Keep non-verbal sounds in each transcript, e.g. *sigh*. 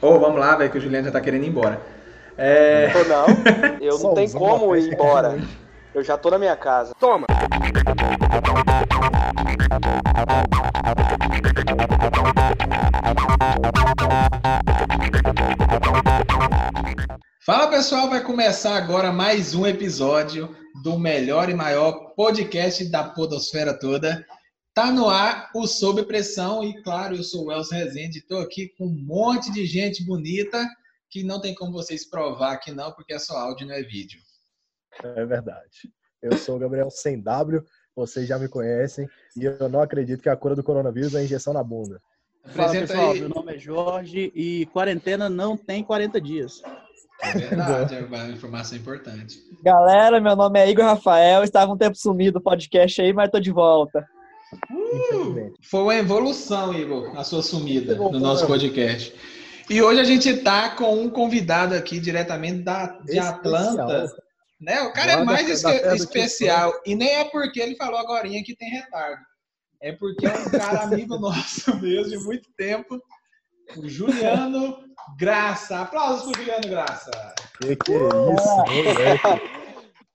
Ô, oh, vamos lá, velho, que o Juliano já tá querendo ir embora. É... Não, não. *laughs* Eu não tenho como ir embora. Eu já tô na minha casa. Toma! Fala pessoal, vai começar agora mais um episódio do melhor e maior podcast da podosfera toda. Tá no ar o Sob Pressão e claro, eu sou o Elcio Rezende, estou aqui com um monte de gente bonita que não tem como vocês provar que não, porque é só áudio, não é vídeo. É verdade. Eu sou o Gabriel Sem W, vocês já me conhecem e eu não acredito que a cura do coronavírus é a injeção na bunda. Fala, pessoal, aí. meu nome é Jorge e quarentena não tem 40 dias. É verdade, é uma informação importante. Galera, meu nome é Igor Rafael, estava um tempo sumido do podcast aí, mas tô de volta. Uh, foi uma evolução, Igor, a sua sumida no nosso podcast. E hoje a gente está com um convidado aqui diretamente da, de especial. Atlanta. Né? O cara é mais espe especial. E nem é porque ele falou agora que tem retardo. É porque é um cara amigo *laughs* nosso mesmo, de muito tempo. O Juliano Graça. Aplausos pro Juliano Graça. Que que é isso?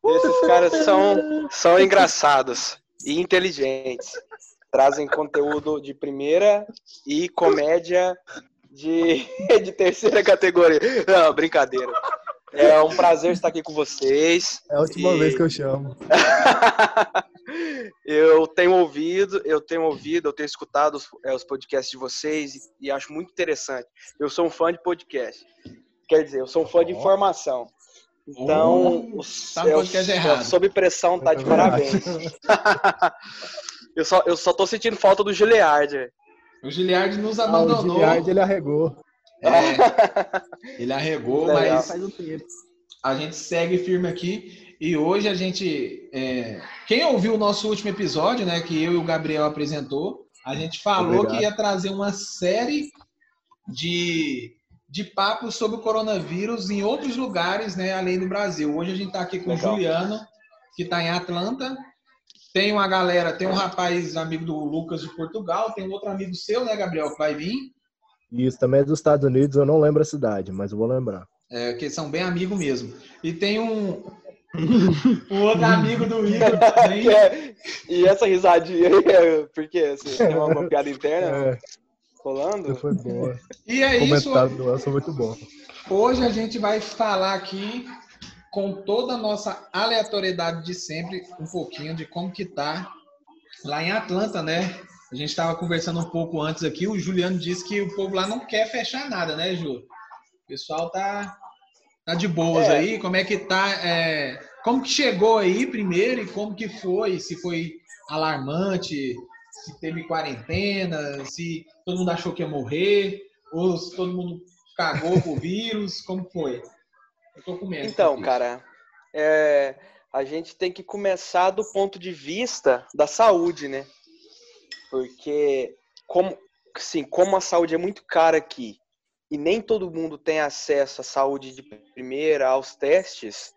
Esses caras são, são engraçados e inteligentes. Trazem conteúdo de primeira e comédia de, *laughs* de terceira categoria. Não, brincadeira. É um prazer estar aqui com vocês. É a última e... vez que eu chamo. *laughs* eu tenho ouvido, eu tenho ouvido, eu tenho escutado os, é, os podcasts de vocês e, e, acho muito interessante. Eu sou um fã de podcast. Quer dizer, eu sou um fã de informação. Então, uh, os, tá eu, sob pressão tá de parabéns. *laughs* eu, só, eu só tô sentindo falta do Giliard. O Giliard nos abandonou. Ah, o Giliard, ele arregou. É, *laughs* ele arregou, mas a gente segue firme aqui. E hoje a gente. É, quem ouviu o nosso último episódio, né, que eu e o Gabriel apresentou, a gente falou Obrigado. que ia trazer uma série de de papo sobre o coronavírus em outros lugares, né, além do Brasil. Hoje a gente está aqui com Legal. o Juliano, que está em Atlanta. Tem uma galera, tem um rapaz amigo do Lucas de Portugal, tem um outro amigo seu, né, Gabriel, que vai vir. Isso, também é dos Estados Unidos, eu não lembro a cidade, mas eu vou lembrar. É, que são bem amigos mesmo. E tem um, *laughs* um outro amigo do Igor *laughs* também. É, e essa risadinha aí, é, porque você tem uma, uma piada interna? É rolando. Foi boa. *laughs* E é o isso. comentário do Elson muito bom. Hoje a gente vai falar aqui com toda a nossa aleatoriedade de sempre, um pouquinho de como que tá lá em Atlanta, né? A gente estava conversando um pouco antes aqui, o Juliano disse que o povo lá não quer fechar nada, né, Ju? O pessoal tá, tá de boas é. aí, como é que tá, é, como que chegou aí primeiro e como que foi, se foi alarmante, se teve quarentena, se todo mundo achou que ia morrer, ou se todo mundo cagou com o vírus, como foi? Eu tô com medo. Então, cara, é, a gente tem que começar do ponto de vista da saúde, né? Porque como, sim, como a saúde é muito cara aqui e nem todo mundo tem acesso à saúde de primeira, aos testes,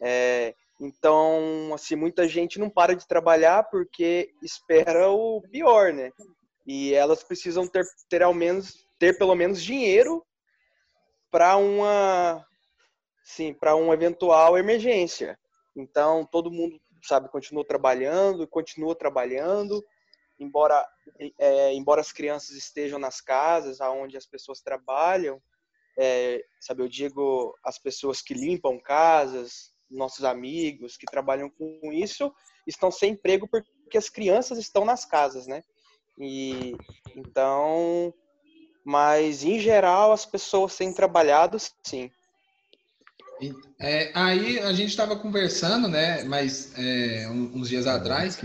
é, então, assim, muita gente não para de trabalhar porque espera o pior, né? E elas precisam ter, ter ao menos ter pelo menos dinheiro para uma sim, para uma eventual emergência. Então, todo mundo, sabe, continua trabalhando, continua trabalhando, embora é, embora as crianças estejam nas casas aonde as pessoas trabalham, é, sabe, eu digo as pessoas que limpam casas, nossos amigos que trabalham com isso estão sem emprego porque as crianças estão nas casas, né? E então, mas em geral as pessoas têm trabalhado, sim. É, aí a gente estava conversando, né? Mas é, uns dias atrás,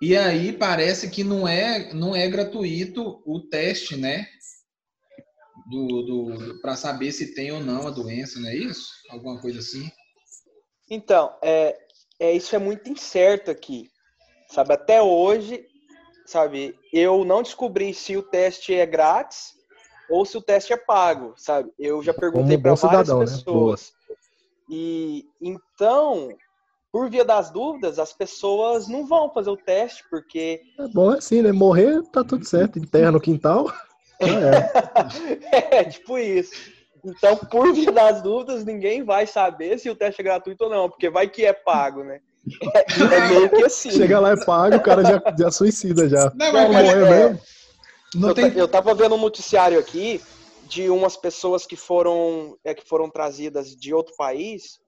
e aí parece que não é não é gratuito o teste, né? Do, do para saber se tem ou não a doença, não é isso? Alguma coisa assim. Então, é, é, isso é muito incerto aqui. Sabe, até hoje, sabe, eu não descobri se o teste é grátis ou se o teste é pago, sabe? Eu já perguntei para várias cidadão, né? pessoas. Né? E então, por via das dúvidas, as pessoas não vão fazer o teste porque é bom assim, né? Morrer tá tudo certo, enterra no quintal. *laughs* É. é, tipo isso. Então, por via das dúvidas, ninguém vai saber se o teste é gratuito ou não, porque vai que é pago, né? É, é meio que assim. Chega lá e paga, o cara já, já suicida já. Não, mas, mas é, mesmo. Não eu, tem... eu tava vendo um noticiário aqui de umas pessoas que foram, é, que foram trazidas de outro país,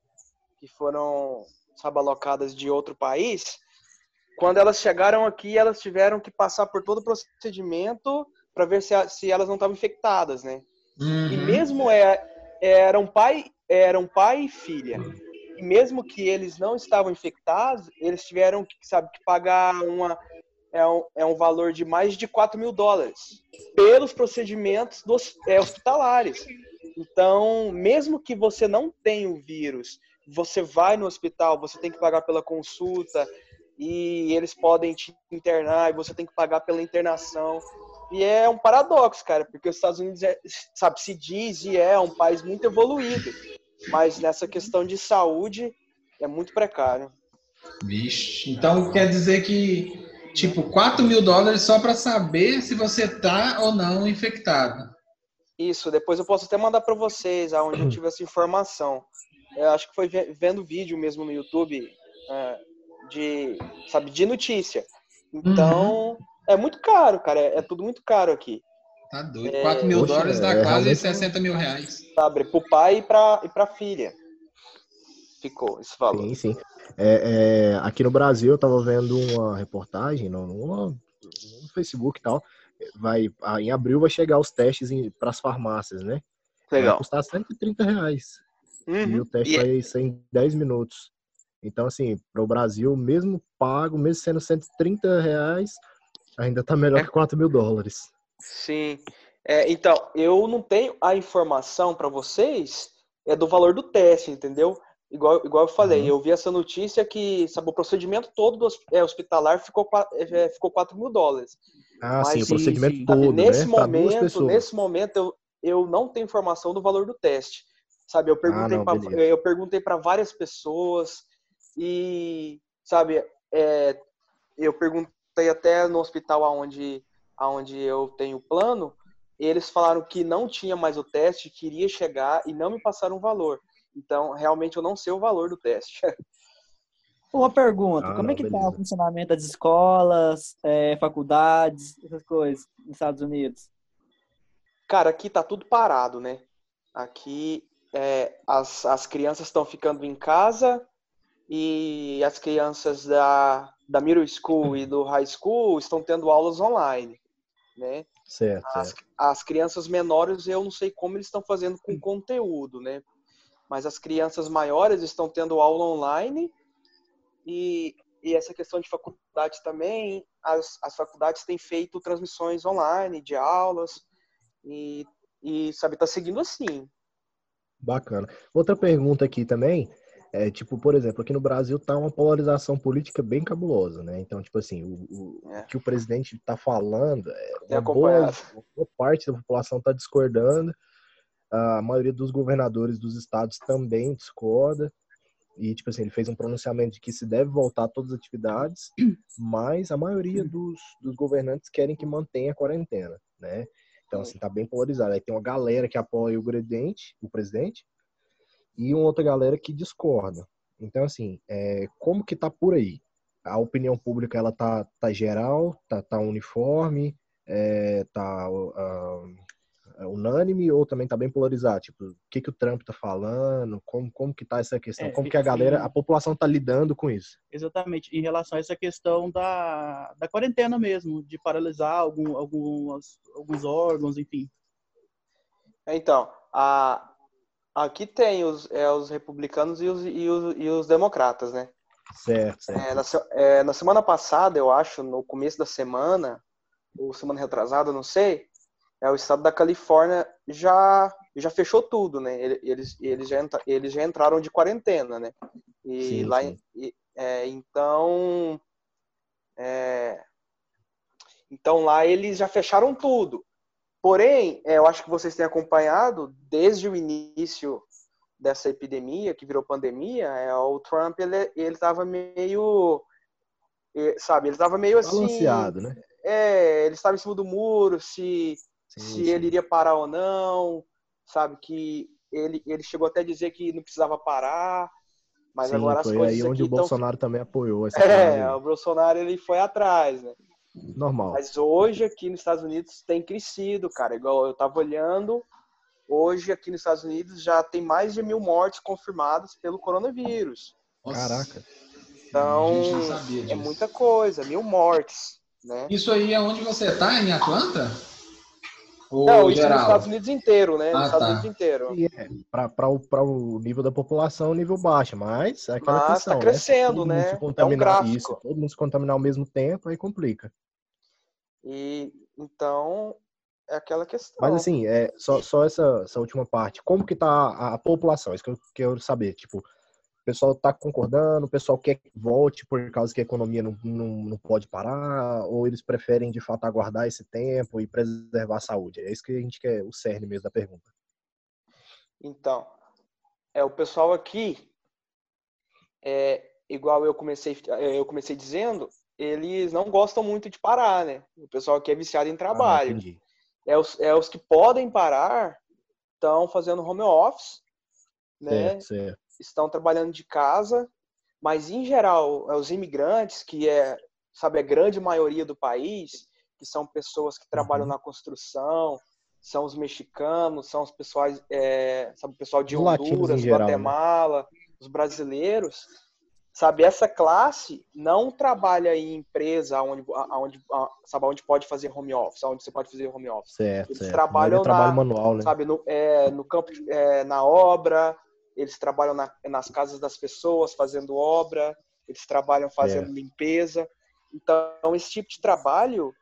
que foram, sabe, alocadas de outro país. Quando elas chegaram aqui, elas tiveram que passar por todo o procedimento para ver se, se elas não estavam infectadas, né? Uhum. E mesmo é, era um pai, era um pai e filha. E mesmo que eles não estavam infectados, eles tiveram que, sabe, que pagar uma é um, é um valor de mais de 4 mil dólares pelos procedimentos dos, é, hospitalares. Então, mesmo que você não tenha o vírus, você vai no hospital, você tem que pagar pela consulta e eles podem te internar e você tem que pagar pela internação. E é um paradoxo, cara, porque os Estados Unidos, é, sabe, se diz e é um país muito evoluído, mas nessa questão de saúde é muito precário. Vixe, então quer dizer que, tipo, 4 mil dólares só para saber se você tá ou não infectado. Isso, depois eu posso até mandar para vocês aonde eu tive essa informação. Eu acho que foi vendo vídeo mesmo no YouTube é, de, sabe, de notícia. Então, uhum. É muito caro, cara. É, é tudo muito caro aqui. Tá doido. É... 4 mil Poxa, dólares dá é, quase 60 mil reais. Sabe, pro pai e pra, e pra filha. Ficou esse valor. Sim, sim. É, é, aqui no Brasil, eu tava vendo uma reportagem no, no, no Facebook e tal. Vai, em abril vai chegar os testes para as farmácias, né? Legal. Vai custar 130 reais. Uhum. E o teste e vai ser em 10 minutos. Então, assim, para o Brasil, mesmo pago, mesmo sendo 130 reais, Ainda tá melhor é. que 4 mil dólares. Sim. É, então, eu não tenho a informação para vocês é do valor do teste, entendeu? Igual, igual eu falei, uhum. eu vi essa notícia que sabe, o procedimento todo do é, hospitalar ficou, é, é ficou 4 mil dólares. Ah, Mas, sim, o procedimento sim, todo, nesse né? Momento, nesse momento, eu, eu não tenho informação do valor do teste. Sabe, eu perguntei ah, para várias pessoas e, sabe, é, eu perguntei perguntei até no hospital aonde, aonde eu tenho plano, eles falaram que não tinha mais o teste, queria chegar e não me passaram o valor. Então, realmente, eu não sei o valor do teste. *laughs* Uma pergunta, ah, como é que está o funcionamento das escolas, é, faculdades, essas coisas, nos Estados Unidos? Cara, aqui tá tudo parado, né? Aqui é, as, as crianças estão ficando em casa e as crianças da, da middle school e do high school estão tendo aulas online, né? Certo. As, as crianças menores eu não sei como eles estão fazendo com conteúdo, né? Mas as crianças maiores estão tendo aula online e, e essa questão de faculdade também, as, as faculdades têm feito transmissões online de aulas e, e sabe, tá seguindo assim. Bacana. Outra pergunta aqui também, é, tipo, por exemplo, aqui no Brasil tá uma polarização política bem cabulosa, né? Então, tipo assim, o, o é. que o presidente está falando, é, uma, boa, uma boa parte da população está discordando, a maioria dos governadores dos estados também discorda, e, tipo assim, ele fez um pronunciamento de que se deve voltar a todas as atividades, *clears throat* mas a maioria dos, dos governantes querem que mantenha a quarentena, né? Então, assim, tá bem polarizado. Aí tem uma galera que apoia o presidente, o presidente, e uma outra galera que discorda. Então, assim, é, como que tá por aí? A opinião pública, ela tá, tá geral, tá, tá uniforme, é, tá uh, unânime ou também tá bem polarizado? Tipo, o que que o Trump tá falando? Como, como que tá essa questão? É, como que a galera, a população tá lidando com isso? Exatamente, em relação a essa questão da, da quarentena mesmo, de paralisar algum, alguns, alguns órgãos, enfim. Então, a, Aqui tem os, é, os republicanos e os, e, os, e os democratas, né? Certo, certo. É, na, é, na, semana passada, eu acho, no começo da semana, ou semana retrasada, não sei, é, o estado da Califórnia já, já fechou tudo, né? Eles, eles, já, eles já entraram de quarentena, né? E sim, lá, sim. E, é, então, é, então lá eles já fecharam tudo. Porém, é, eu acho que vocês têm acompanhado desde o início dessa epidemia que virou pandemia, é, o Trump ele ele estava meio sabe, ele estava meio assim, balanceado, né? É, ele estava em cima do muro, se sim, se sim. ele iria parar ou não, sabe? Que ele, ele chegou até a dizer que não precisava parar, mas sim, agora as coisas. aí onde o Bolsonaro também apoiou essa *laughs* É, o Bolsonaro ele foi atrás, né? Normal. Mas hoje aqui nos Estados Unidos tem crescido, cara. Igual eu tava olhando, hoje aqui nos Estados Unidos já tem mais de mil mortes confirmadas pelo coronavírus. Caraca. Então, é muita coisa, mil mortes. Né? Isso aí é onde você tá, em Atlanta? Ou Não, isso geral? nos Estados Unidos inteiro, né? Ah, nos Estados tá. Unidos inteiro. É, para o, o nível da população, nível baixo, mas é aquela mas tá questão, tá crescendo, né? Se contaminar, é um isso, todo mundo se contaminar ao mesmo tempo, aí complica. E então é aquela questão. Mas assim, é só, só essa, essa última parte. Como que tá a, a população? Isso que eu quero saber. Tipo, pessoal está concordando, o pessoal quer que volte por causa que a economia não, não, não, pode parar, ou eles preferem de fato aguardar esse tempo e preservar a saúde? É isso que a gente quer, o cerne mesmo da pergunta. Então, é o pessoal aqui, é, igual eu comecei, eu comecei dizendo, eles não gostam muito de parar, né? O pessoal aqui é viciado em ah, trabalho. Ah, é, os, é os que podem parar, estão fazendo home office, né? Certo, certo estão trabalhando de casa, mas em geral, é os imigrantes, que é, sabe, a grande maioria do país, que são pessoas que trabalham uhum. na construção, são os mexicanos, são os pessoais, é, sabe, o pessoal de Honduras, geral, né? Guatemala, né? os brasileiros, sabe, essa classe não trabalha em empresa onde, onde, sabe, onde pode fazer home office, onde você pode fazer home office. Certo, Eles certo. trabalham é na, manual, né? sabe, no, é, no campo, é, na obra, eles trabalham na, nas casas das pessoas fazendo obra, eles trabalham fazendo é. limpeza. Então, esse tipo de trabalho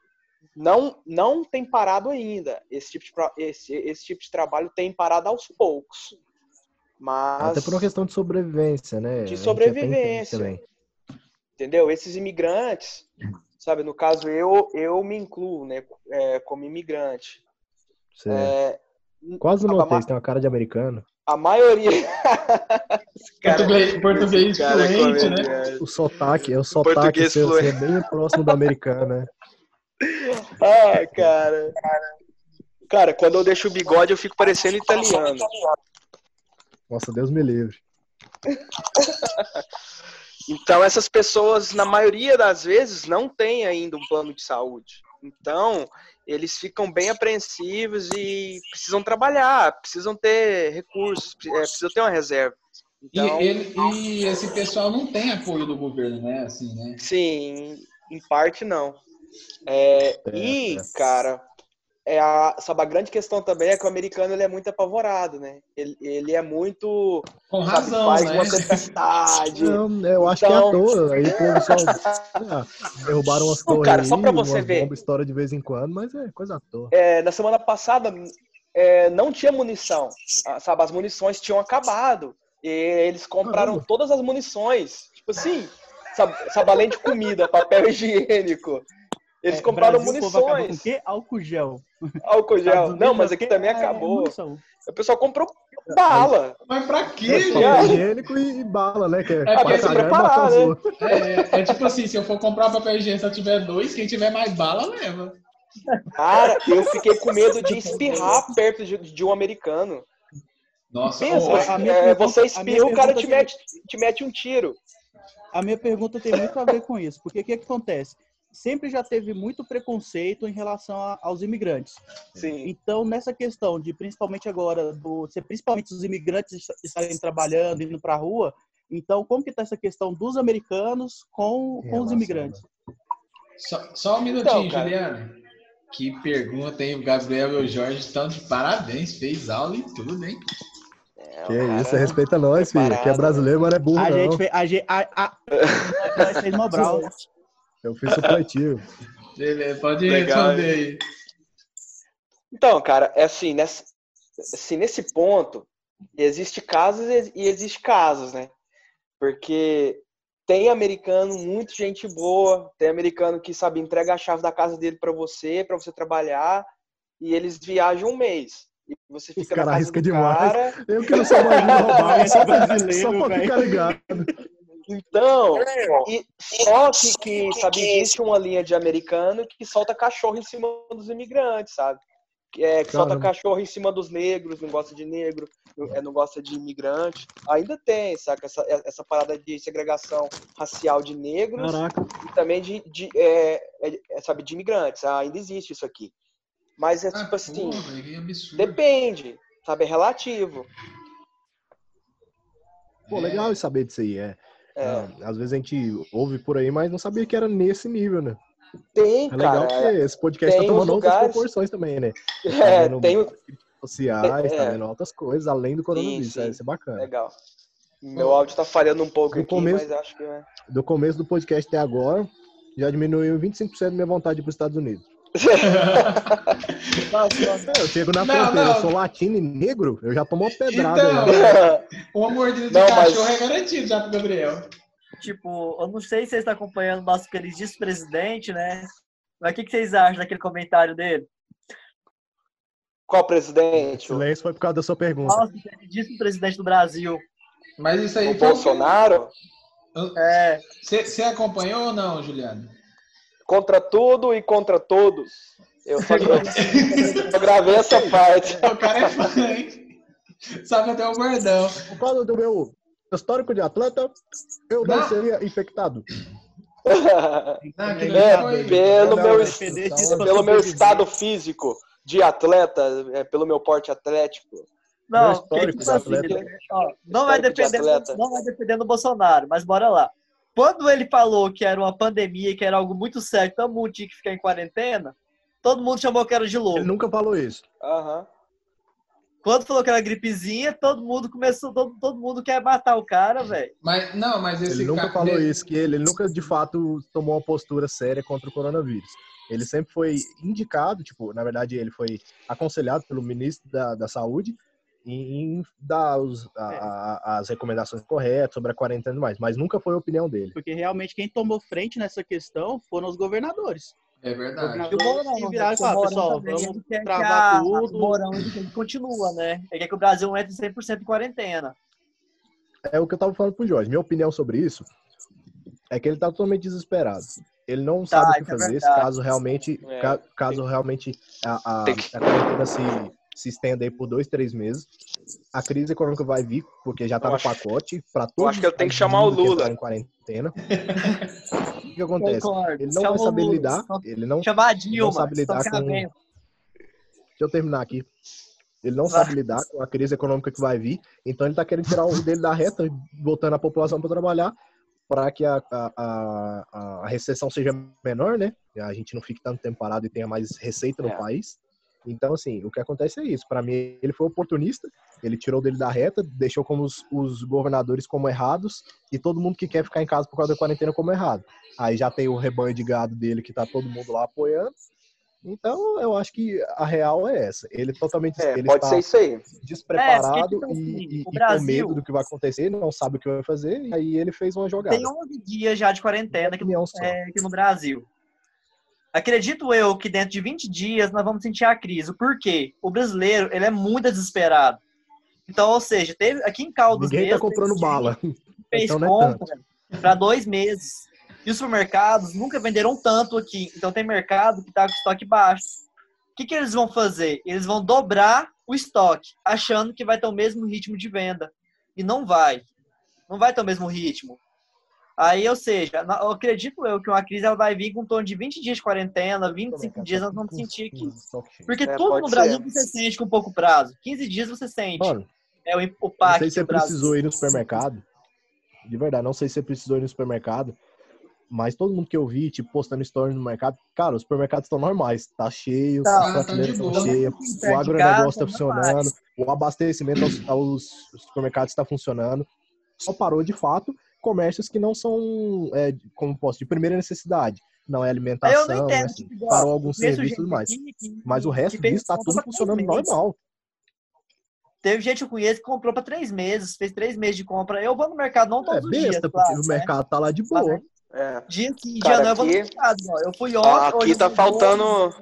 não não tem parado ainda. Esse tipo de, esse, esse tipo de trabalho tem parado aos poucos. Mas até por uma questão de sobrevivência, né? De sobrevivência. Entendeu? Esses imigrantes, sabe? No caso eu eu me incluo, né? É, como imigrante. É, Quase não tem uma cara de americano a maioria. *laughs* cara, português, português cara fluente, né? O sotaque, é o sotaque português seu, fluente. é bem próximo do americano, né? *laughs* Ah, cara. Cara, quando eu deixo o bigode, eu fico parecendo italiano. Nossa, Deus me livre. *laughs* então, essas pessoas, na maioria das vezes, não têm ainda um plano de saúde. Então, eles ficam bem apreensivos e precisam trabalhar, precisam ter recursos, é, precisam ter uma reserva. Então, e, ele, e, esse pessoal não tem apoio do governo, né? Assim, né? Sim, em parte não. É, é, e, é. cara, é a, sabe, a grande questão também é que o americano ele é muito apavorado, né? Ele, ele é muito. Com razão, faz né? uma tempestade. *laughs* Não, eu acho então... que é à então toa. Aí o pessoal ah, derrubaram as *laughs* torres. Cara, só pra você ver. Bomba história de vez em quando, mas é coisa à toa. É, na semana passada é, não tinha munição, sabe? As munições tinham acabado. E eles compraram Caramba. todas as munições. Tipo assim, sabe, sabe além de comida, papel *laughs* higiênico. Eles é, compraram Brasil, munições. Com o quê? Álcool gel. Álcool gel. Não, mas aqui também acabou. o pessoal comprou bala. Mas pra quê, gente? higiênico e, bala, né? Que é, é pra se preparar, né? É, é, tipo assim, se eu for comprar papel higiênico, se eu tiver dois, quem tiver mais bala, leva. Cara, eu fiquei com medo de espirrar perto de, de um americano. Nossa, Pensa, é, você espirra, o cara te mete, te mete um tiro. A minha pergunta tem muito a ver com isso, porque o que, que acontece? Sempre já teve muito preconceito em relação a, aos imigrantes. Sim. Então, nessa questão de, principalmente agora, do, principalmente os imigrantes estarem trabalhando, indo para a rua, então, como que está essa questão dos americanos com, com os imigrantes? Só, só um minutinho, então, Juliana. Que pergunta, hein? O Gabriel e o Jorge estão de parabéns, fez aula e tudo, hein? É, que isso, respeita nós, filho. Que é brasileiro, mas é burro, a não. Gente fez, a gente, a, a, nós fez Mobral. Eu fiz supletivo. *laughs* Beleza, pode Legal. responder aí. Então, cara, é assim, nessa, assim, nesse ponto, existe casos e existe casos, né? Porque tem americano muito gente boa, tem americano que sabe entrega a chave da casa dele para você, para você trabalhar, e eles viajam um mês. E você fica Os na casa do demais. cara. Eu que não sou mais roubar, *laughs* só brasileiro, só pra ficar ligado. Então, e só que, que sabe, existe uma linha de americano que solta cachorro em cima dos imigrantes, sabe? é, que solta cachorro em cima dos negros, não gosta de negro, não, é, não gosta de imigrante. Ainda tem, saca? Essa, essa parada de segregação racial de negros Caraca. e também de, de é, é, sabe, de imigrantes. Ainda existe isso aqui. Mas é ah, tipo assim, porra, depende, sabe? É relativo. Pô, legal saber disso aí, é. É. Ah, às vezes a gente ouve por aí, mas não sabia que era nesse nível, né? Tem, é legal cara. que esse podcast tá tomando lugares... outras proporções também, né? *laughs* É, tá tem sociais, tá é. tá vendo outras coisas, além do coronavírus. Sim, sim. Isso é bacana. Legal. Meu áudio tá falhando um pouco do aqui, começo, mas acho que é. Do começo do podcast até agora, já diminuiu 25% da minha vontade para os Estados Unidos. Eu chego na não, fronteira, não. eu sou latino e negro, eu já tomo uma pedrada. Então, uma mordida de não, cachorro mas... é garantido já pro Gabriel. Tipo, eu não sei se vocês estão acompanhando o nosso queridíssimo presidente, né? Mas o que, que vocês acham daquele comentário dele? Qual presidente? O silêncio foi por causa da sua pergunta. Nossa, queridíssimo presidente do Brasil. Mas isso aí o foi Bolsonaro? É. Você acompanhou ou não, Juliano? Contra tudo e contra todos. Eu só, *laughs* eu gravei essa parte. *laughs* O cara é fã, hein? Sabe até o bordão. Por causa do meu histórico de atleta, eu não, não seria infectado. Não, é, pelo, meu, pelo meu estado físico de atleta, é, pelo meu porte atlético. Não, histórico tipo assim, ó, não, vai depender, de não vai depender do Bolsonaro, mas bora lá. Quando ele falou que era uma pandemia, que era algo muito sério, todo mundo tinha que ficar em quarentena, todo mundo chamou que era de louco. Ele nunca falou isso. Aham. Uhum. Quando falou que era gripezinha, todo mundo começou, todo, todo mundo quer matar o cara, velho. Mas não, mas esse ele nunca falou isso que ele, ele nunca de fato tomou uma postura séria contra o coronavírus. Ele sempre foi indicado, tipo, na verdade ele foi aconselhado pelo ministro da, da Saúde em, dar os, a, é. a, as recomendações corretas sobre a quarentena e mais, mas nunca foi a opinião dele. Porque realmente quem tomou frente nessa questão foram os governadores. É verdade. O Morão, que e pessoal, vamos travar tudo. O Morão continua, né? Ele quer que o Brasil entre 100% em quarentena. É o que eu tava falando pro Jorge. Minha opinião sobre isso é que ele tá totalmente desesperado. Ele não tá, sabe o que é fazer é caso realmente, é. caso realmente a, a, a quarentena se se estende aí por dois, três meses. A crise econômica vai vir, porque já está no pacote para todos. Eu acho que eu tenho que chamar o Lula. Em quarentena. *laughs* o que acontece? Concordo. Ele não Chama vai saber Lula. lidar. Ele não, Chamar a Dilma, não sabe lidar com. Deixa eu terminar aqui. Ele não vai. sabe lidar com a crise econômica que vai vir, então ele está querendo tirar o dele da reta, voltando a população para trabalhar, para que a, a, a, a, recessão seja menor, né? A gente não fique tanto tempo parado e tenha mais receita no é. país. Então, assim, o que acontece é isso. Para mim, ele foi oportunista, ele tirou dele da reta, deixou como os, os, governadores como errados e todo mundo que quer ficar em casa por causa da quarentena como errado. Aí já tem o rebanho de gado dele que tá todo mundo lá apoiando. Então, eu acho que a real é essa. Ele totalmente é, ele pode está ser isso aí. despreparado é, tipo assim, e, e, Brasil, com medo do que vai acontecer, não sabe o que vai fazer, e aí ele fez uma jogada. Tem 11 dias já de quarentena aqui é, aqui no Brasil. Acredito eu que dentro de 20 dias nós vamos sentir a crise. Por quê? O brasileiro, ele é muito desesperado. Então, ou seja, teve aqui em Caldas Ninguém tá comprando bala. Fez então, é compra é para dois meses. E os supermercados nunca venderam tanto aqui. Então tem mercado que está com estoque baixo. O que, que eles vão fazer? Eles vão dobrar o estoque, achando que vai ter o mesmo ritmo de venda. E não vai. Não vai ter o mesmo ritmo. Aí, ou seja, eu acredito eu que uma crise ela vai vir com um torno de 20 dias de quarentena, 25 dias nós vamos sentir aqui. Porque é, tudo no Brasil ser. você sente com pouco prazo. 15 dias você sente. Mano, é o impacto. Não sei se você precisou ir no supermercado. De verdade, não sei se você precisou ir no supermercado. Mas todo mundo que eu vi, tipo, postando stories no mercado, cara, os supermercados estão normais. Tá cheio, tá, as prateleiras estão tá cheias, o agronegócio está funcionando, o abastecimento aos, aos supermercados está funcionando. Só parou de fato comércios que não são, é, como posso, de primeira necessidade. Não é alimentação, eu não entendo, né, assim, parou alguns serviços e tudo mais. Que, que, Mas o resto disso está tudo funcionando normal. Teve gente que eu conheço que comprou para três meses, fez três meses de compra. Eu vou no mercado não todos é, os besta, dias. Porque claro, o né? mercado tá lá de boa. É. Dia sim, dia não, eu vou no mercado. Ó. Eu fui ontem. Aqui tá faltando.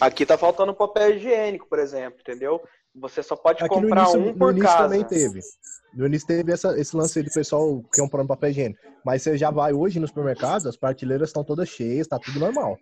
Aqui tá faltando papel higiênico, por exemplo, entendeu? Você só pode Aqui comprar início, um por no casa. também teve. No início teve essa, esse lance aí do pessoal comprando papel higiênico. Mas você já vai hoje no supermercado, as prateleiras estão todas cheias, tá tudo normal.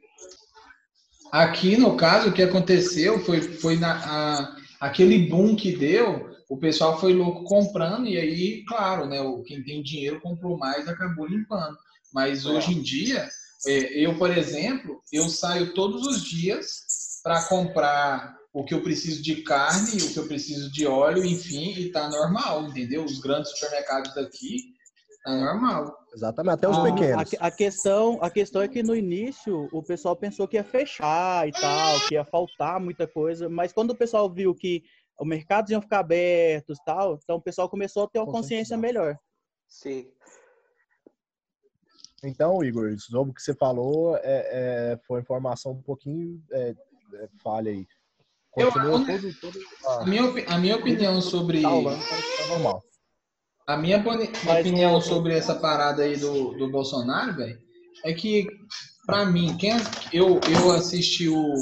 aqui no caso o que aconteceu foi, foi na, a, aquele boom que deu, o pessoal foi louco comprando e aí, claro, né, o, quem tem dinheiro comprou mais acabou limpando. Mas é. hoje em dia, é, eu, por exemplo, eu saio todos os dias para comprar o que eu preciso de carne, o que eu preciso de óleo, enfim, e tá normal, entendeu? Os grandes supermercados daqui tá normal. Exatamente, até os ah, pequenos. A, a, questão, a questão é que no início o pessoal pensou que ia fechar e tal, que ia faltar muita coisa, mas quando o pessoal viu que o mercado ia ficar aberto e tal, então o pessoal começou a ter uma consciência melhor. Sim. Então, Igor, sobre o que você falou, é, é, foi informação um pouquinho é, é falha aí. Eu, todo, todo, a, minha, a minha opinião sobre. Tá tá normal. A minha opinião sobre essa parada aí do, do Bolsonaro, velho, é que, pra mim, quem, eu, eu assisti o,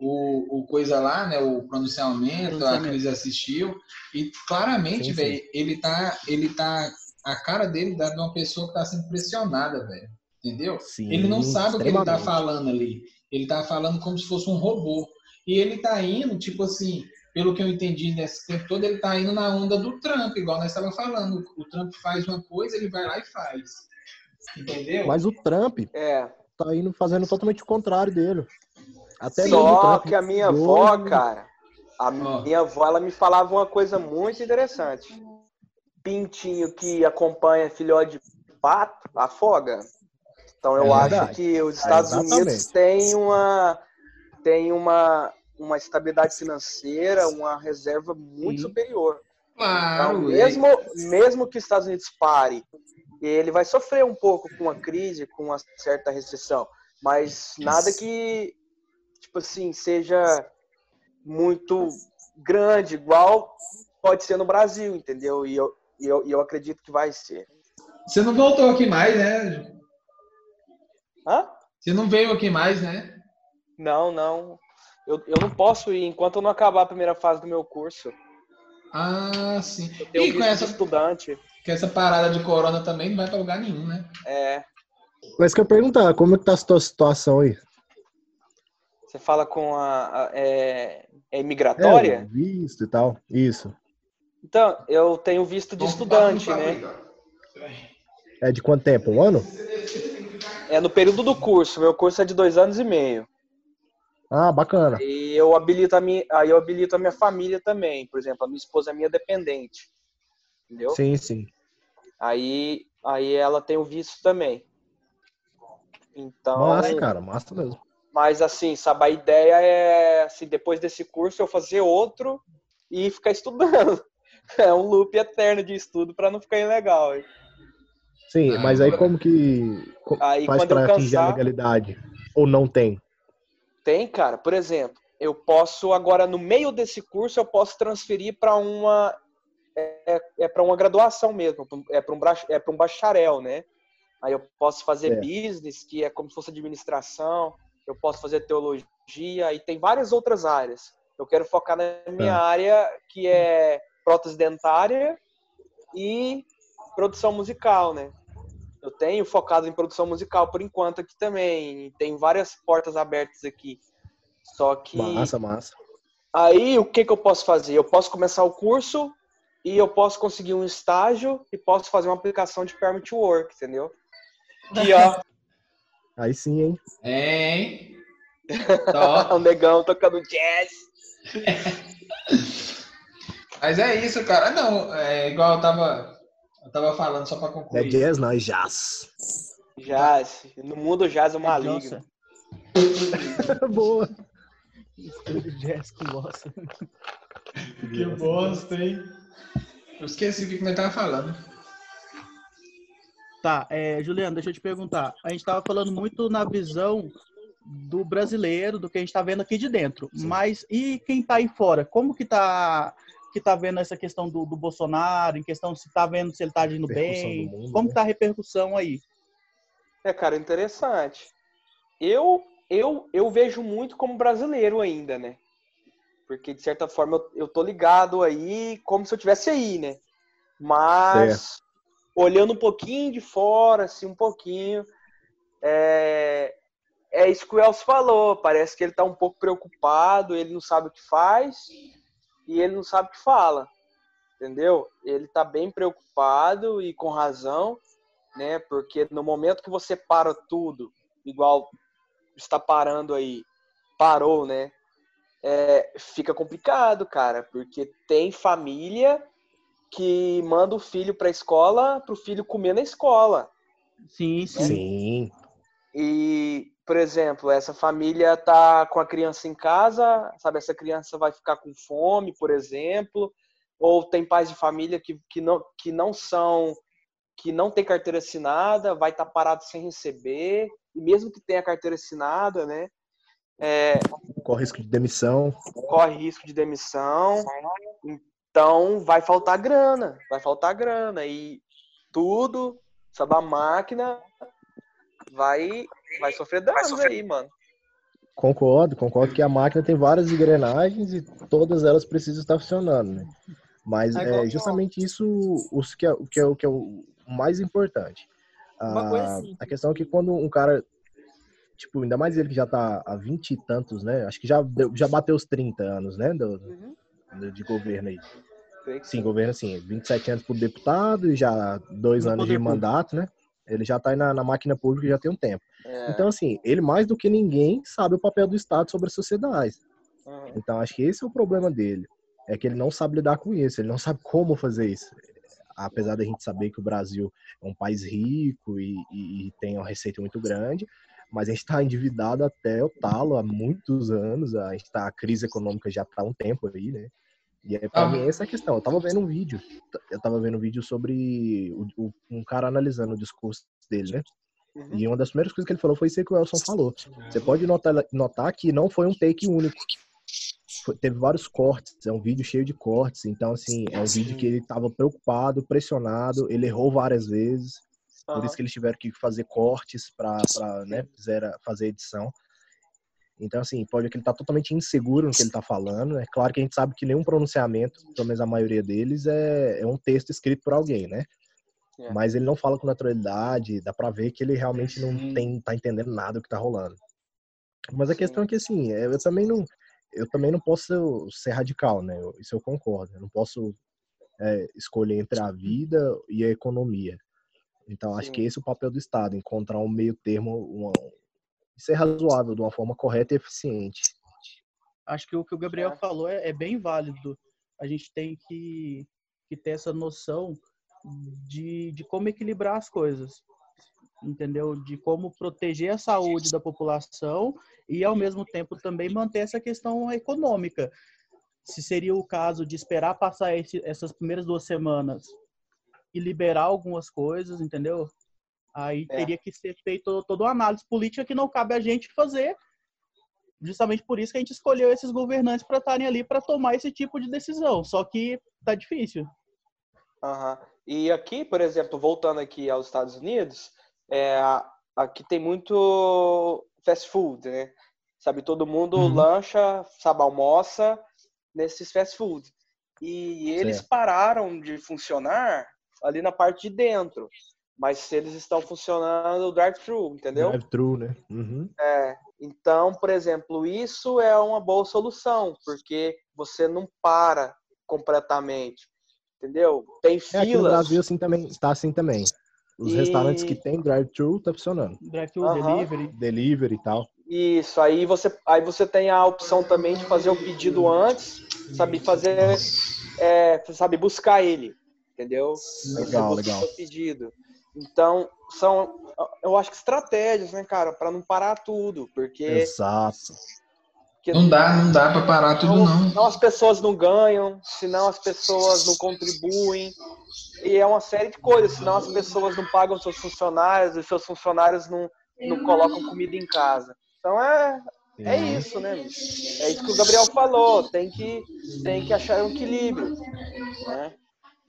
o, o coisa lá, né, o pronunciamento, a Cris assistiu, e claramente, velho, ele tá, ele tá, a cara dele dá de uma pessoa que tá sendo pressionada, velho, entendeu? Sim, ele não sabe o que ele tá falando ali, ele tá falando como se fosse um robô, e ele tá indo, tipo assim, pelo que eu entendi nesse tempo todo, ele tá indo na onda do Trump, igual nós estávamos falando. O Trump faz uma coisa, ele vai lá e faz. Entendeu? Mas o Trump é. tá indo fazendo totalmente o contrário dele. Até Só que a minha avó, cara, a oh. minha avó, ela me falava uma coisa muito interessante. Pintinho que acompanha filhote de pato, afoga. Então eu é acho que os Estados é Unidos têm uma tem uma, uma estabilidade financeira, uma reserva muito Sim. superior. Claro, então, mesmo, mesmo que os Estados Unidos pare, ele vai sofrer um pouco com a crise, com uma certa recessão, mas nada que, tipo assim, seja muito grande, igual pode ser no Brasil, entendeu? E eu, e eu, e eu acredito que vai ser. Você não voltou aqui mais, né? Hã? Você não veio aqui mais, né? Não, não. Eu, eu não posso ir enquanto eu não acabar a primeira fase do meu curso. Ah, sim. Eu e com essa estudante. Que essa parada de corona também não vai para lugar nenhum, né? É. Mas que eu perguntar, como é que tá a sua situação aí? Você fala com a, a é, é imigratória? É, visto e tal. Isso. Então, eu tenho visto de estudante, né? É de quanto tempo? Um ano? É no período do curso. Meu curso é de dois anos e meio. Ah, bacana. E eu habilito a minha, aí eu habilito a minha família também. Por exemplo, a minha esposa é minha dependente. Entendeu? Sim, sim. Aí, aí ela tem o visto também. Então. Massa, cara, massa mesmo. Mas assim, sabe, a ideia é assim, depois desse curso eu fazer outro e ficar estudando. *laughs* É um loop eterno de estudo para não ficar ilegal. Hein? Sim, mas aí como que aí, faz para atingir a legalidade? Ou não tem? Tem, cara. Por exemplo, eu posso agora no meio desse curso eu posso transferir para uma é, é para uma graduação mesmo, é para um é para um bacharel, né? Aí eu posso fazer é. business, que é como se fosse administração, eu posso fazer teologia e tem várias outras áreas. Eu quero focar na minha é. área que é prótese dentária e produção musical, né? Eu tenho focado em produção musical por enquanto aqui também. Tem várias portas abertas aqui. Só que. Massa, massa. Aí o que, que eu posso fazer? Eu posso começar o curso e eu posso conseguir um estágio e posso fazer uma aplicação de permit work, entendeu? Aqui, ó. *laughs* Aí sim, hein? É, hein? *laughs* o negão tocando jazz. *laughs* Mas é isso, cara. Não, é igual eu tava eu tava falando só pra concluir. É jazz, não, é jazz. Jazz. No mundo jazz é uma liga. *laughs* Boa. jazz com bosta. Que bosta, hein? Eu esqueci o que eu tava falando. Tá, é, Juliano, deixa eu te perguntar. A gente tava falando muito na visão do brasileiro, do que a gente tá vendo aqui de dentro. Sim. Mas e quem tá aí fora? Como que tá que está vendo essa questão do, do, Bolsonaro, em questão se está vendo se ele está agindo bem, mundo, como está né? a repercussão aí? É, cara, interessante. Eu, eu, eu vejo muito como brasileiro ainda, né? Porque, de certa forma, eu, eu tô ligado aí como se eu tivesse aí, né? Mas, olhando um pouquinho de fora, assim, um pouquinho, é, é isso que o Elcio falou. Parece que ele está um pouco preocupado, ele não sabe o que faz e ele não sabe o que fala. Entendeu? Ele está bem preocupado e com razão, né? Porque no momento que você para tudo, igual está parando aí, parou, né? É, fica complicado, cara, porque tem família que manda o filho para a escola para o filho comer na escola. Sim, né? sim. sim. E, por exemplo, essa família tá com a criança em casa, sabe? Essa criança vai ficar com fome, por exemplo, ou tem pais de família que, que, não, que não são, que não tem carteira assinada, vai estar tá parado sem receber, e mesmo que tenha carteira assinada, né? É, corre risco de demissão. Corre risco de demissão. Então vai faltar grana, vai faltar grana e tudo, sabe, a máquina vai vai sofrer danos sofrer. aí, mano. Concordo, concordo que a máquina tem várias engrenagens e todas elas precisam estar funcionando, né? Mas é, é justamente isso os que é, o que é, o que é o mais importante. A, a questão é que quando um cara, tipo, ainda mais ele que já tá há vinte e tantos, né? Acho que já, já bateu os 30 anos, né? Do, uhum de governo aí. Sim, governo assim, 27 anos por deputado e já dois anos de mandato, né? Ele já está na, na, máquina pública já tem um tempo. É. Então, assim, ele mais do que ninguém sabe o papel do Estado sobre a sociedade. Uhum. Então, acho que esse é o problema dele. É que ele não sabe lidar com isso, ele não sabe como fazer isso. Apesar da gente saber que o Brasil é um país rico e, e, e tem uma receita muito grande, mas a gente está endividado até o talo há muitos anos. A gente tá, a crise econômica já está há um tempo aí, né? E aí, pra ah. mim, é essa a questão. Eu tava vendo um vídeo, eu tava vendo um vídeo sobre o, o, um cara analisando o discurso dele, né? Uhum. E uma das primeiras coisas que ele falou foi isso que o Elson falou. Você pode notar, notar que não foi um take único. Foi, teve vários cortes, é um vídeo cheio de cortes. Então, assim, é um Sim. vídeo que ele tava preocupado, pressionado, ele errou várias vezes. Uhum. Por isso que eles tiveram que fazer cortes para né, fazer edição. Então, assim, pode ver que ele está totalmente inseguro no que ele está falando. É claro que a gente sabe que nenhum pronunciamento, pelo menos a maioria deles, é, é um texto escrito por alguém, né? É. Mas ele não fala com naturalidade, dá para ver que ele realmente não tem, tá entendendo nada do que tá rolando. Mas a Sim. questão é que, assim, é, eu também não, eu também não posso ser radical, né? Isso eu concordo. Eu não posso é, escolher entre a vida e a economia. Então, Sim. acho que esse é o papel do Estado, encontrar um meio termo, uma, ser razoável de uma forma correta e eficiente. Acho que o que o Gabriel é. falou é, é, bem válido. A gente tem que, que ter essa noção de, de como equilibrar as coisas, entendeu? De como proteger a saúde da população e, ao mesmo tempo, também manter essa questão econômica. Se seria o caso de esperar passar esse, essas primeiras duas semanas e liberar algumas coisas, entendeu? Aí é. teria que ser feito toda uma análise política que não cabe a gente fazer. Justamente por isso que a gente escolheu esses governantes para estarem ali para tomar esse tipo de decisão. Só que tá difícil. Uhum. E aqui, por exemplo, voltando aqui aos Estados Unidos, é, aqui tem muito fast food, né? Sabe, todo mundo uhum. lancha, sabe, almoça nesses fast food. E eles certo. pararam de funcionar ali na parte de dentro mas eles estão funcionando drive-thru, entendeu? Drive-thru, né? Uhum. É. Então, por exemplo, isso é uma boa solução, porque você não para completamente, entendeu? Tem filas. É, aqui no Brasil assim também, está assim também. Os e... restaurantes que tem drive-thru tá funcionando. Drive-thru, uhum. delivery. Delivery e tal. Isso, aí você, aí você tem a opção também de fazer o pedido antes, sabe, fazer, é, sabe, buscar ele, entendeu? Legal, legal. O pedido. Então, são, eu acho que estratégias, né, cara, para não parar tudo, porque. Exato. Porque não dá, não dá para parar tudo, não. não. Senão as pessoas não ganham, senão as pessoas não contribuem. E é uma série de coisas, senão as pessoas não pagam seus funcionários, os seus funcionários não, não colocam comida em casa. Então é, é isso, né? É isso que o Gabriel falou, tem que, tem que achar um equilíbrio. Né?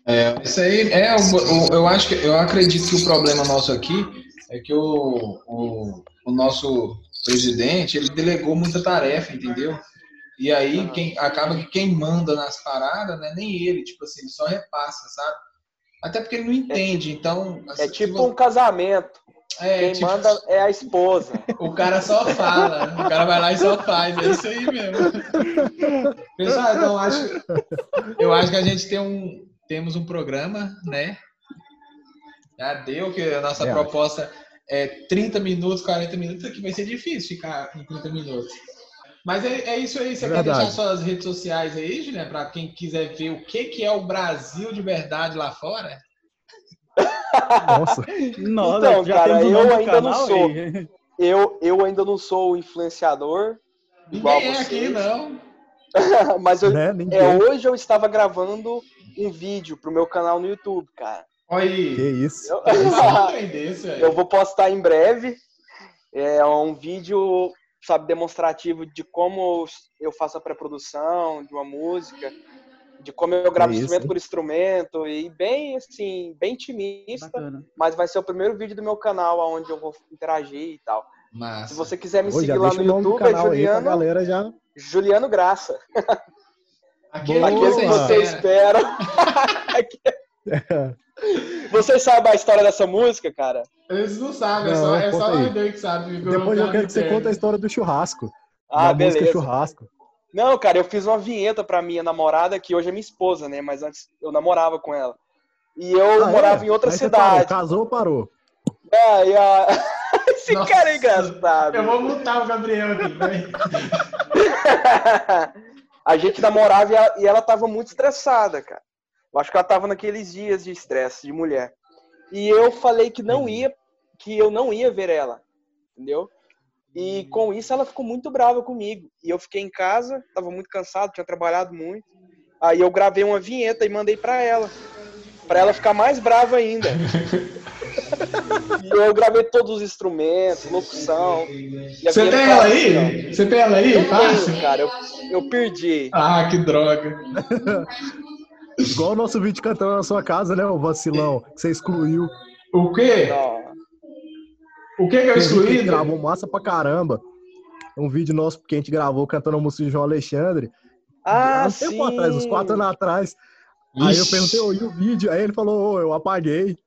É, isso aí é, eu, eu acho que eu acredito que o problema nosso aqui é que o, o, o nosso presidente ele delegou muita tarefa, entendeu? E aí quem acaba que quem manda nas paradas não é nem ele, tipo assim, ele só repassa, sabe? Até porque ele não entende, então. Assim, é tipo um casamento. É, Quem tipo, manda é a esposa. *laughs* O cara só fala. O cara vai lá e só faz. É isso aí mesmo. *laughs* Pessoal, então acho, eu acho que a gente tem um, temos um programa, né? Já deu, que a nossa é, proposta é 30 minutos, 40 minutos. Aqui vai ser difícil ficar em 30 minutos. Mas é, é isso aí. Você é quer deixar suas redes sociais aí, Juliana, para quem quiser ver o que, que é o Brasil de verdade lá fora? Nossa. Nossa então, cara, eu ainda não sou. *laughs* Eu, eu ainda não sou influenciador. Ninguém é aqui, não. *laughs* Mas eu, né? é, hoje eu estava gravando um vídeo pro meu canal no YouTube, cara. Olha aí. Que isso. Eu, *laughs* eu vou postar em breve. É um vídeo sabe, demonstrativo de como eu faço a pré-produção de uma música, de como eu gravo é instrumento por instrumento, e bem, assim, bem intimista, Bacana. mas vai ser o primeiro vídeo do meu canal onde eu vou interagir e tal. Massa. Se você quiser me Ô, seguir lá no YouTube, é Juliano, galera já... Juliano Graça. *laughs* Aquele, Aquele que você espera. *laughs* Vocês sabem a história dessa música, cara? Eles não sabem, é não, é só, é só o Redeu que sabe. Depois eu quero que você conte a história do churrasco. Ah, beleza. Música churrasco. Não, cara, eu fiz uma vinheta pra minha namorada, que hoje é minha esposa, né? Mas antes eu namorava com ela. E eu ah, morava é? em outra Aí cidade. Casou ou parou? É, e a... *laughs* Esse Nossa, cara é engraçado. Eu vou mutar o Gabriel aqui, *laughs* A gente namorava e ela tava muito estressada, cara. Eu acho que ela tava naqueles dias de estresse de mulher. E eu falei que não ia, que eu não ia ver ela, entendeu? E com isso ela ficou muito brava comigo. E eu fiquei em casa, tava muito cansado, tinha trabalhado muito. Aí eu gravei uma vinheta e mandei para ela, para ela ficar mais brava ainda. *laughs* e eu gravei todos os instrumentos, locução. Você tem ela aí? Você tem ela aí? Eu Tenho, cara, eu, eu perdi. Ah, que droga. Igual o nosso vídeo cantando na sua casa, né, o vacilão, que você excluiu. O quê? Não. O que que eu excluí? Gravou massa pra caramba. Um vídeo nosso que a gente gravou cantando a música de João Alexandre. Ah, um sim. tempo atrás, uns quatro anos atrás. Ixi. Aí eu perguntei, oh, e o vídeo? Aí ele falou, oh, eu apaguei.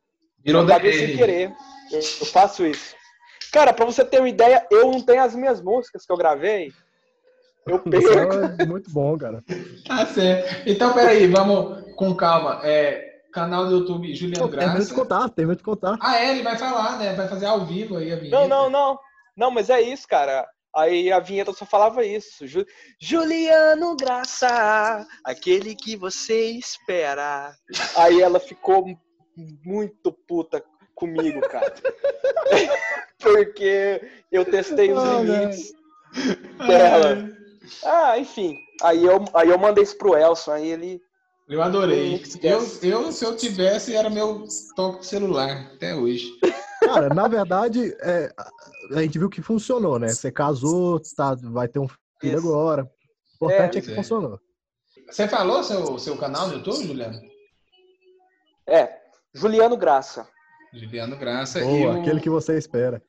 Virou da sem querer. Eu, eu faço isso. Cara, pra você ter uma ideia, eu não tenho as minhas músicas que eu gravei. Eu perco. É muito bom, cara. Tá certo. Então, peraí, vamos com calma. É, canal do YouTube Juliano Graça. Tem de contar, tem de contar. Ah, é, ele vai falar, né? Vai fazer ao vivo aí a vinheta. Não, não, não. Não, mas é isso, cara. Aí a vinheta só falava isso. Ju... Juliano Graça, aquele que você espera. Aí ela ficou muito puta comigo, cara. *laughs* Porque eu testei os limites dela. Ah, enfim. Aí eu, aí eu mandei isso pro Elson, aí ele. Eu adorei. Eu, eu, se eu tivesse, era meu toque de celular, até hoje. Cara, na verdade, é, a gente viu que funcionou, né? Você casou, tá, vai ter um filho isso. agora. O importante é, é que é. funcionou. Você falou seu, seu canal no YouTube, Juliano? É, Juliano Graça. Juliano Graça. Boa, e o... aquele que você espera.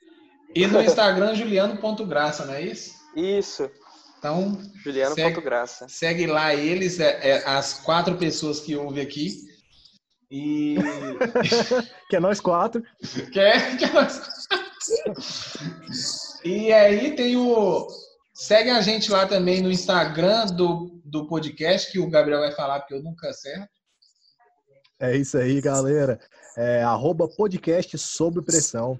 E no Instagram, juliano.graça, não é isso? Isso. Então, Juliano segue, Graça. Segue lá eles, é, é, as quatro pessoas que ouvem aqui. E. *laughs* que é nós quatro. Que é, que é nós quatro. e aí tem o. Segue a gente lá também no Instagram do, do podcast, que o Gabriel vai falar, porque eu nunca acerto. É isso aí, galera. É, arroba podcast sob pressão.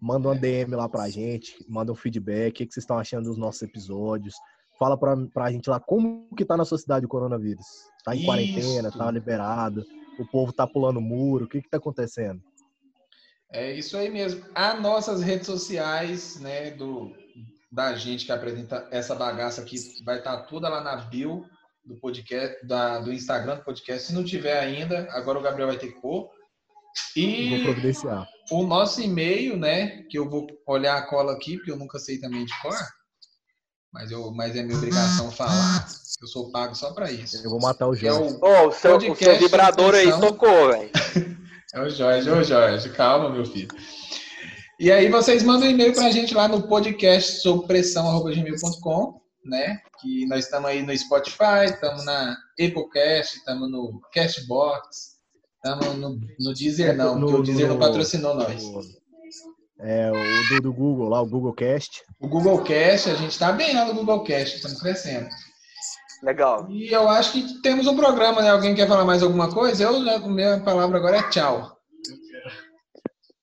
Manda uma DM lá pra gente, manda um feedback, o que, que vocês estão achando dos nossos episódios. Fala pra, pra gente lá como que tá na sua cidade o coronavírus. Tá em Isso. quarentena, tá liberado, o povo tá pulando muro, o que que tá acontecendo? É isso aí mesmo. As nossas redes sociais, né, do, da gente que apresenta essa bagaça aqui, vai estar tá toda lá na bio do podcast, da, do Instagram do podcast. Se não tiver ainda, agora o Gabriel vai ter que pôr. E vou providenciar. o nosso e-mail, né, que eu vou olhar a cola aqui, porque eu nunca sei também de cor mas, eu, mas é minha obrigação falar. Eu sou pago só para isso. Eu vou matar o Jorge. É o, oh, o, seu, o seu vibrador aí tocou, velho. *laughs* é o Jorge, ô Jorge, calma, meu filho. E aí vocês mandam um e-mail para a gente lá no podcast sob pressão@gmail.com, né? Que nós estamos aí no Spotify, estamos na Epocast, estamos no Castbox, estamos no, no Deezer não, no, porque o Deezer no, não patrocinou nós. É, o do, do, Google lá, o Google Cast. O Google Cast, a gente está bem lá no Google Cast, estamos crescendo. Legal. E eu acho que temos um programa, né? Alguém quer falar mais alguma coisa? Eu, a minha palavra agora é tchau.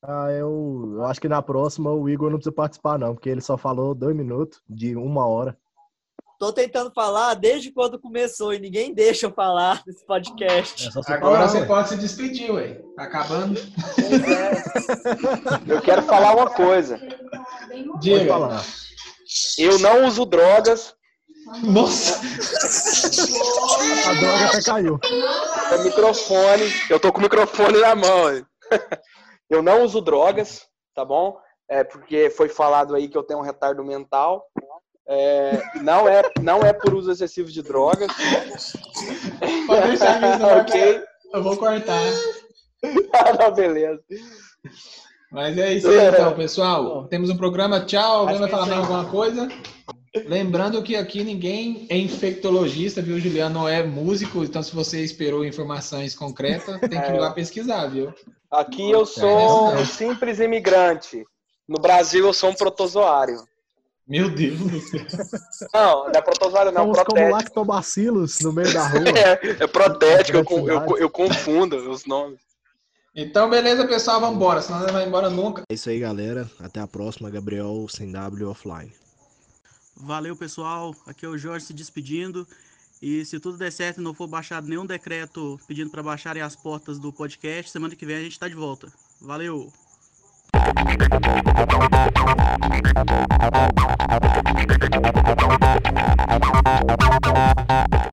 Ah, eu, eu acho que na próxima o Igor não precisa participar, não, porque ele só falou dois minutos de uma hora. Tô tentando falar desde quando começou e ninguém deixa eu falar nesse podcast. É Agora falar, você ué. pode se despedir, ué. Tá acabando. É. Eu quero falar uma coisa. Diga. Eu não uso drogas. Nossa! A droga até caiu. O microfone. Eu tô com o microfone na mão. Eu não uso drogas, tá bom? É porque foi falado aí que eu tenho um retardo mental. É, não, é, não é por uso excessivo de drogas. Pode deixar isso, ok? Eu vou cortar. ah, não, beleza. Mas é isso aí, então, pessoal. Temos um programa. Tchau. Alguém vai falar mais alguma coisa? Lembrando que aqui ninguém é infectologista, viu? Juliano não é músico, então se você esperou informações concretas, tem que ir lá é. pesquisar, viu? Aqui eu sou um simples imigrante. No Brasil eu sou um protozoário. Meu Deus do céu. Não, não é protozoário, não. Somos protético. como lactobacilos no meio da rua. *laughs* é, é protético, eu, eu, eu, confundo os nomes. Então, beleza, pessoal, vamos embora. Senão não vai embora nunca. É isso aí, galera. Até a próxima. Gabriel sem W offline. Valeu, pessoal. Aqui é o Jorge se despedindo. E se tudo der certo e não for baixado nenhum decreto pedindo para baixarem as portas do podcast, semana que vem a gente está de volta. Valeu! あと60メートルのごっこが出る。